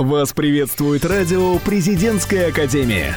Вас приветствует радио «Президентская академия».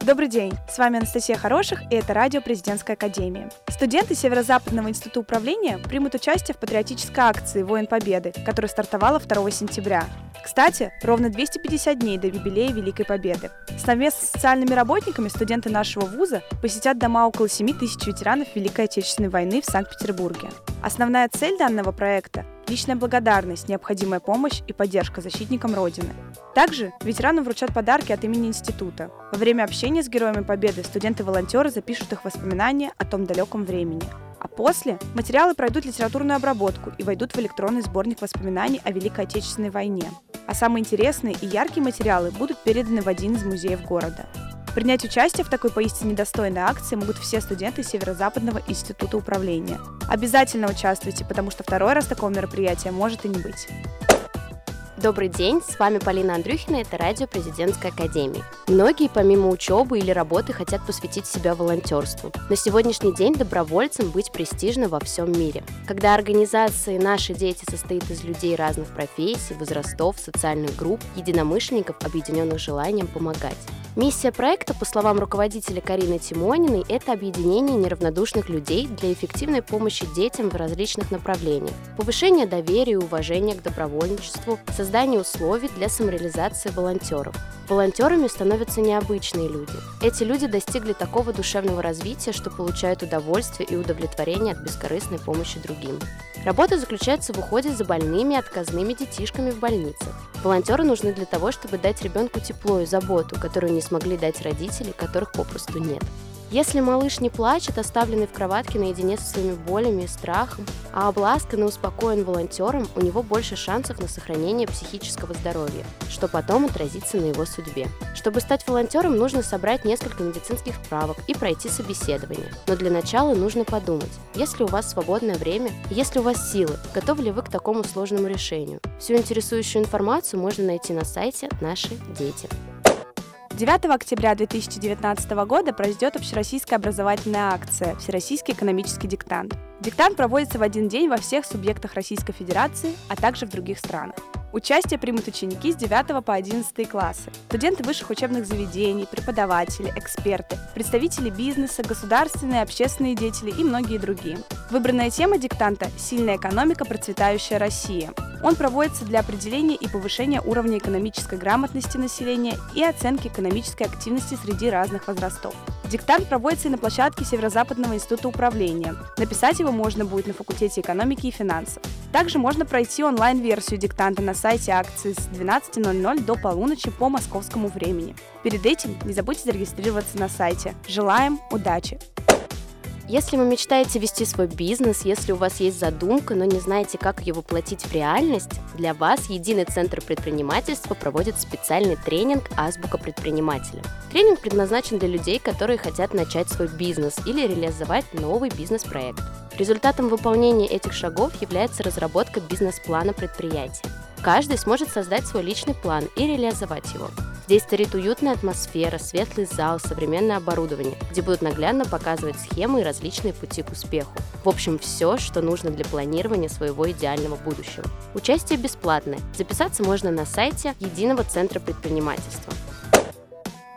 Добрый день, с вами Анастасия Хороших, и это радио Президентская академия. Студенты Северо-Западного института управления примут участие в патриотической акции «Воин Победы», которая стартовала 2 сентября. Кстати, ровно 250 дней до юбилея Великой Победы. Совместно с социальными работниками студенты нашего вуза посетят дома около 7 тысяч ветеранов Великой Отечественной войны в Санкт-Петербурге. Основная цель данного проекта – личная благодарность, необходимая помощь и поддержка защитникам Родины. Также ветеранам вручат подарки от имени института. Во время общения с героями Победы студенты-волонтеры запишут их воспоминания о том далеком времени. А после материалы пройдут литературную обработку и войдут в электронный сборник воспоминаний о Великой Отечественной войне. А самые интересные и яркие материалы будут переданы в один из музеев города. Принять участие в такой поистине достойной акции могут все студенты Северо-Западного института управления. Обязательно участвуйте, потому что второй раз такого мероприятия может и не быть. Добрый день, с вами Полина Андрюхина, это радио Президентской Академии. Многие помимо учебы или работы хотят посвятить себя волонтерству. На сегодняшний день добровольцем быть престижно во всем мире. Когда организация «Наши дети» состоит из людей разных профессий, возрастов, социальных групп, единомышленников, объединенных желанием помогать. Миссия проекта, по словам руководителя Карины Тимониной, это объединение неравнодушных людей для эффективной помощи детям в различных направлениях, повышение доверия и уважения к добровольничеству, создание условий для самореализации волонтеров. Волонтерами становятся необычные люди. Эти люди достигли такого душевного развития, что получают удовольствие и удовлетворение от бескорыстной помощи другим. Работа заключается в уходе за больными и отказными детишками в больницах. Волонтеры нужны для того, чтобы дать ребенку тепло и заботу, которую не смогли дать родители, которых попросту нет. Если малыш не плачет, оставленный в кроватке наедине со своими болями и страхом, а обласкан и успокоен волонтером, у него больше шансов на сохранение психического здоровья, что потом отразится на его судьбе. Чтобы стать волонтером, нужно собрать несколько медицинских справок и пройти собеседование. Но для начала нужно подумать, есть ли у вас свободное время, есть ли у вас силы, готовы ли вы к такому сложному решению. Всю интересующую информацию можно найти на сайте «Наши дети». 9 октября 2019 года пройдет общероссийская образовательная акция «Всероссийский экономический диктант». Диктант проводится в один день во всех субъектах Российской Федерации, а также в других странах. Участие примут ученики с 9 по 11 классы, студенты высших учебных заведений, преподаватели, эксперты, представители бизнеса, государственные, общественные деятели и многие другие. Выбранная тема диктанта – «Сильная экономика. Процветающая Россия». Он проводится для определения и повышения уровня экономической грамотности населения и оценки экономической активности среди разных возрастов. Диктант проводится и на площадке Северо-Западного института управления. Написать его можно будет на факультете экономики и финансов. Также можно пройти онлайн-версию диктанта на сайте акции с 12.00 до полуночи по московскому времени. Перед этим не забудьте зарегистрироваться на сайте. Желаем удачи! Если вы мечтаете вести свой бизнес, если у вас есть задумка, но не знаете, как ее воплотить в реальность, для вас Единый центр предпринимательства проводит специальный тренинг «Азбука предпринимателя». Тренинг предназначен для людей, которые хотят начать свой бизнес или реализовать новый бизнес-проект. Результатом выполнения этих шагов является разработка бизнес-плана предприятия. Каждый сможет создать свой личный план и реализовать его. Здесь царит уютная атмосфера, светлый зал, современное оборудование, где будут наглядно показывать схемы и различные пути к успеху. В общем, все, что нужно для планирования своего идеального будущего. Участие бесплатное. Записаться можно на сайте Единого центра предпринимательства.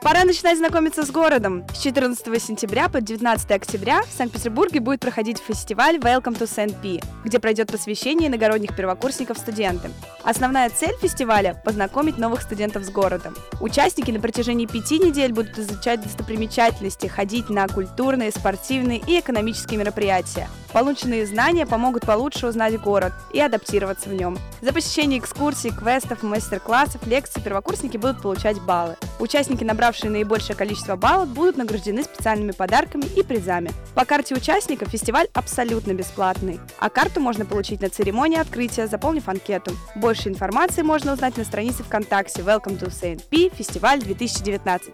Пора начинать знакомиться с городом. С 14 сентября по 19 октября в Санкт-Петербурге будет проходить фестиваль Welcome to St. P, где пройдет посвящение иногородних первокурсников студентам. Основная цель фестиваля – познакомить новых студентов с городом. Участники на протяжении пяти недель будут изучать достопримечательности, ходить на культурные, спортивные и экономические мероприятия. Полученные знания помогут получше узнать город и адаптироваться в нем. За посещение экскурсий, квестов, мастер-классов, лекций первокурсники будут получать баллы. Участники, набравшие наибольшее количество баллов, будут награждены специальными подарками и призами. По карте участников фестиваль абсолютно бесплатный, а карту можно получить на церемонии открытия, заполнив анкету. Больше информации можно узнать на странице ВКонтакте Welcome to St. Фестиваль 2019.